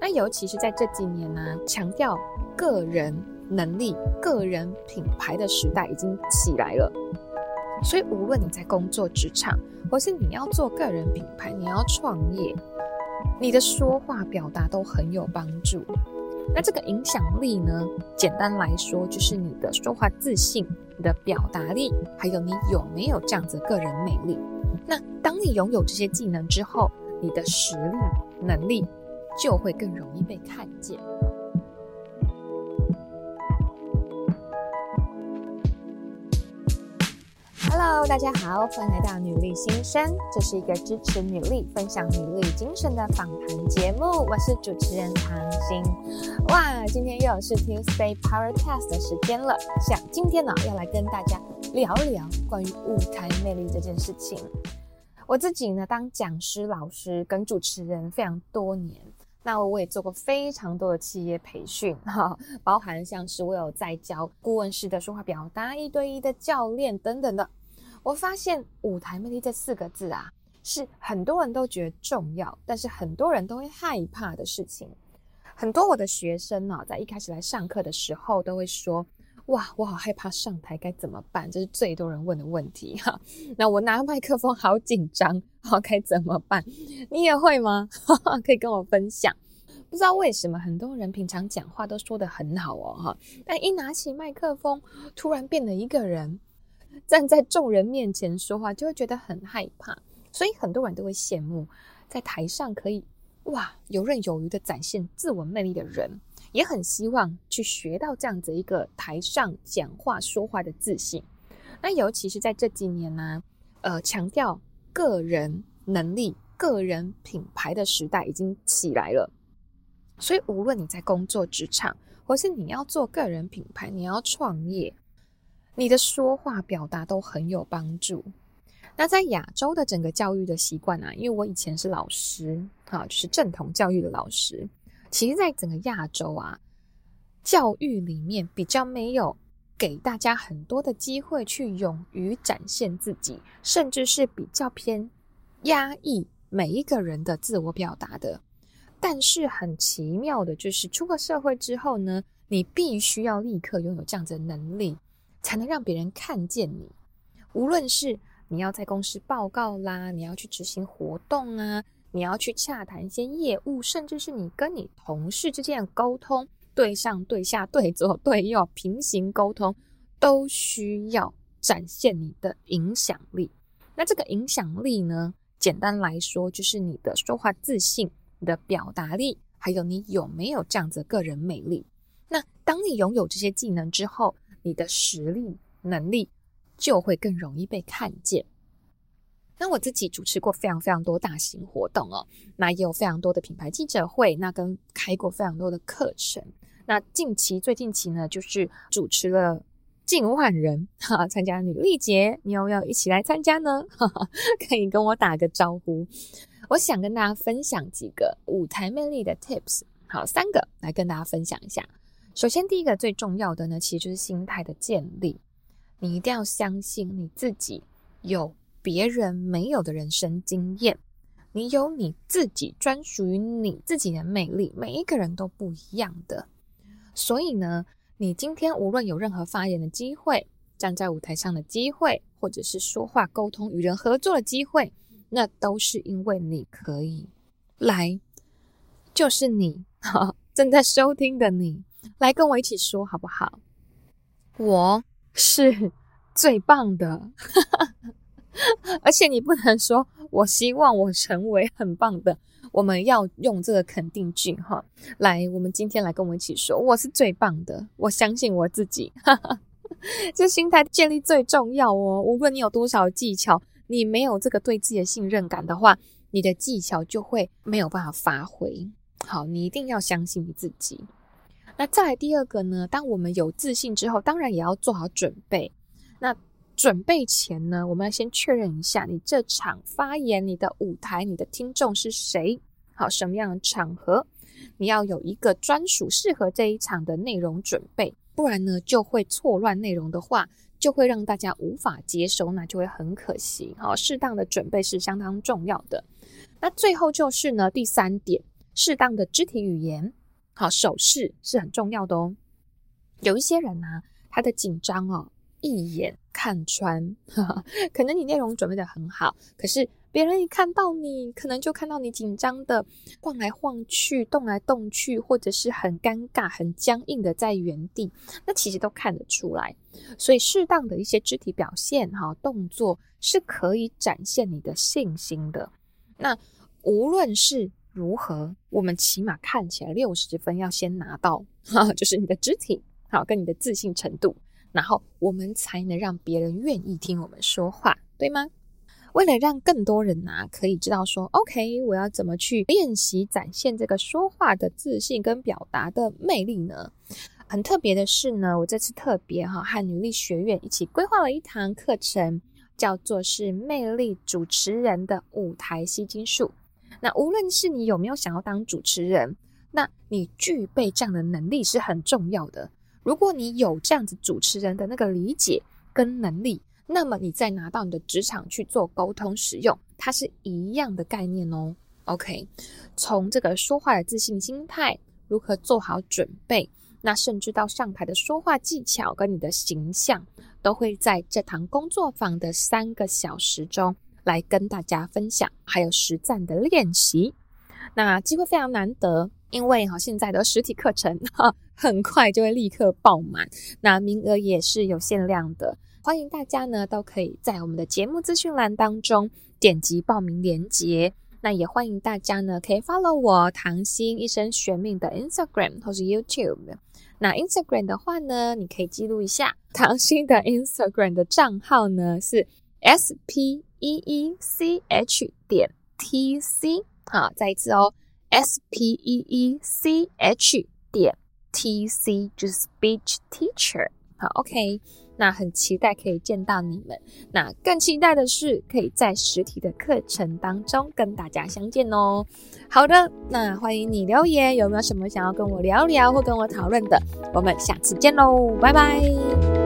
那尤其是在这几年呢、强调个人能力、个人品牌的时代已经起来了。所以，无论你在工作职场，或是你要做个人品牌，你要创业，你的说话表达都很有帮助。那这个影响力呢，简单来说，就是你的说话自信、你的表达力，还有你有没有这样子个人魅力。那当你拥有这些技能之后，你的实力、能力。就会更容易被看见。Hello，大家好，欢迎来到女力新生，这是一个支持女力、分享女力精神的访谈节目。我是主持人唐心。哇，今天又是 Tuesday Powercast 的时间了。想今天呢，要来跟大家聊聊关于舞台魅力这件事情。我自己呢，当讲师、老师跟主持人非常多年。那我也做过非常多的企业培训，哈，包含像是我有在教顾问式的说话表达、一对一的教练等等的。我发现舞台魅力这四个字啊，是很多人都觉得重要，但是很多人都会害怕的事情。很多我的学生呢，在一开始来上课的时候，都会说。哇，我好害怕上台，该怎么办？这是最多人问的问题哈。那我拿麦克风好紧张，好，该怎么办？你也会吗？可以跟我分享。不知道为什么很多人平常讲话都说得很好哦哈，但一拿起麦克风，突然变了一个人，站在众人面前说话，就会觉得很害怕。所以很多人都会羡慕在台上可以哇游刃有余的展现自我魅力的人。也很希望去学到这样子一个台上讲话说话的自信。那尤其是在这几年呢、呃，强调个人能力、个人品牌的时代已经起来了。所以，无论你在工作职场，或是你要做个人品牌，你要创业，你的说话表达都很有帮助。那在亚洲的整个教育的习惯啊，因为我以前是老师，哈，就是正统教育的老师。其实，在整个亚洲啊，教育里面比较没有给大家很多的机会去勇于展现自己，甚至是比较偏压抑每一个人的自我表达的。但是很奇妙的就是，出了社会之后呢，你必须要立刻拥有这样子的能力，才能让别人看见你。无论是你要在公司报告啦，你要去执行活动啊。你要去洽谈一些业务，甚至是你跟你同事之间的沟通，对上对下对左对右平行沟通，都需要展现你的影响力。那这个影响力呢，简单来说就是你的说话自信、你的表达力，还有你有没有这样子的个人魅力。那当你拥有这些技能之后，你的实力、能力就会更容易被看见。那我自己主持过非常非常多大型活动哦，那也有非常多的品牌记者会，那跟开过非常多的课程。那近期最近期呢，就是主持了近万人哈参加女力节，你有没有一起来参加呢？哈哈，可以跟我打个招呼。我想跟大家分享几个舞台魅力的 tips，好，三个来跟大家分享一下。首先，第一个最重要的呢，其实就是心态的建立，你一定要相信你自己有。别人没有的人生经验，你有你自己专属于你自己的魅力，每一个人都不一样的。所以呢，你今天无论有任何发言的机会，站在舞台上的机会，或者是说话沟通、与人合作的机会，那都是因为你可以来，就是你，哈，正在收听的你，来跟我一起说好不好？我是最棒的。而且你不能说“我希望我成为很棒的”，我们要用这个肯定句哈。来，我们今天来跟我们一起说：“我是最棒的，我相信我自己。”哈哈这心态建立最重要哦。无论你有多少技巧，你没有这个对自己的信任感的话，你的技巧就会没有办法发挥。好，你一定要相信你自己。那再来第二个呢？当我们有自信之后，当然也要做好准备。那准备前呢，我们要先确认一下你这场发言、你的舞台、你的听众是谁？好，什么样的场合？你要有一个专属适合这一场的内容准备，不然呢就会错乱内容的话，就会让大家无法接收，那就会很可惜。好，适当的准备是相当重要的。那最后就是呢，第三点适当的肢体语言，好，手势是很重要的哦。有一些人呢、他的紧张哦，一眼看穿，呵呵，可能你内容准备的很好，可是别人一看到你，可能就看到你紧张的晃来晃去、动来动去，或者是很尴尬、很僵硬的在原地，那其实都看得出来。所以，适当的一些肢体表现、哈动作是可以展现你的信心的。那无论是如何，我们起码看起来六十分要先拿到，哈，就是你的肢体。好，跟你的自信程度，然后我们才能让别人愿意听我们说话，对吗？为了让更多人啊可以知道说，OK，我要怎么去练习展现这个说话的自信跟表达的魅力呢？很特别的是呢，我这次特别哈和女力学院一起规划了一堂课程，叫做是魅力主持人的舞台吸睛术。那无论是你有没有想要当主持人，那你具备这样的能力是很重要的。如果你有这样子主持人的那个理解跟能力，那么你再拿到你的职场去做沟通使用，它是一样的概念哦。OK，从这个说话的自信心态，如何做好准备，那甚至到上台的说话技巧跟你的形象，都会在这堂工作坊的三个小时中来跟大家分享，还有实战的练习。那机会非常难得。因为哈，现在的实体课程哈，很快就会立刻爆满，那名额也是有限量的。欢迎大家呢，都可以在我们的节目资讯栏当中点击报名链接。那也欢迎大家呢，可以 follow 我唐心一生学命的 Instagram 或是 YouTube。那 Instagram 的话呢，你可以记录一下唐心的 Instagram 的账号呢是 S P E E C H 点 T C。好，再一次哦。S P E E C H 点 T C 就是 Speech Teacher，好，OK，那很期待可以见到你们，那更期待的是可以在实体的课程当中跟大家相见哦。好的，那欢迎你留言，有没有什么想要跟我聊聊或跟我讨论的？我们下次见喽，拜拜。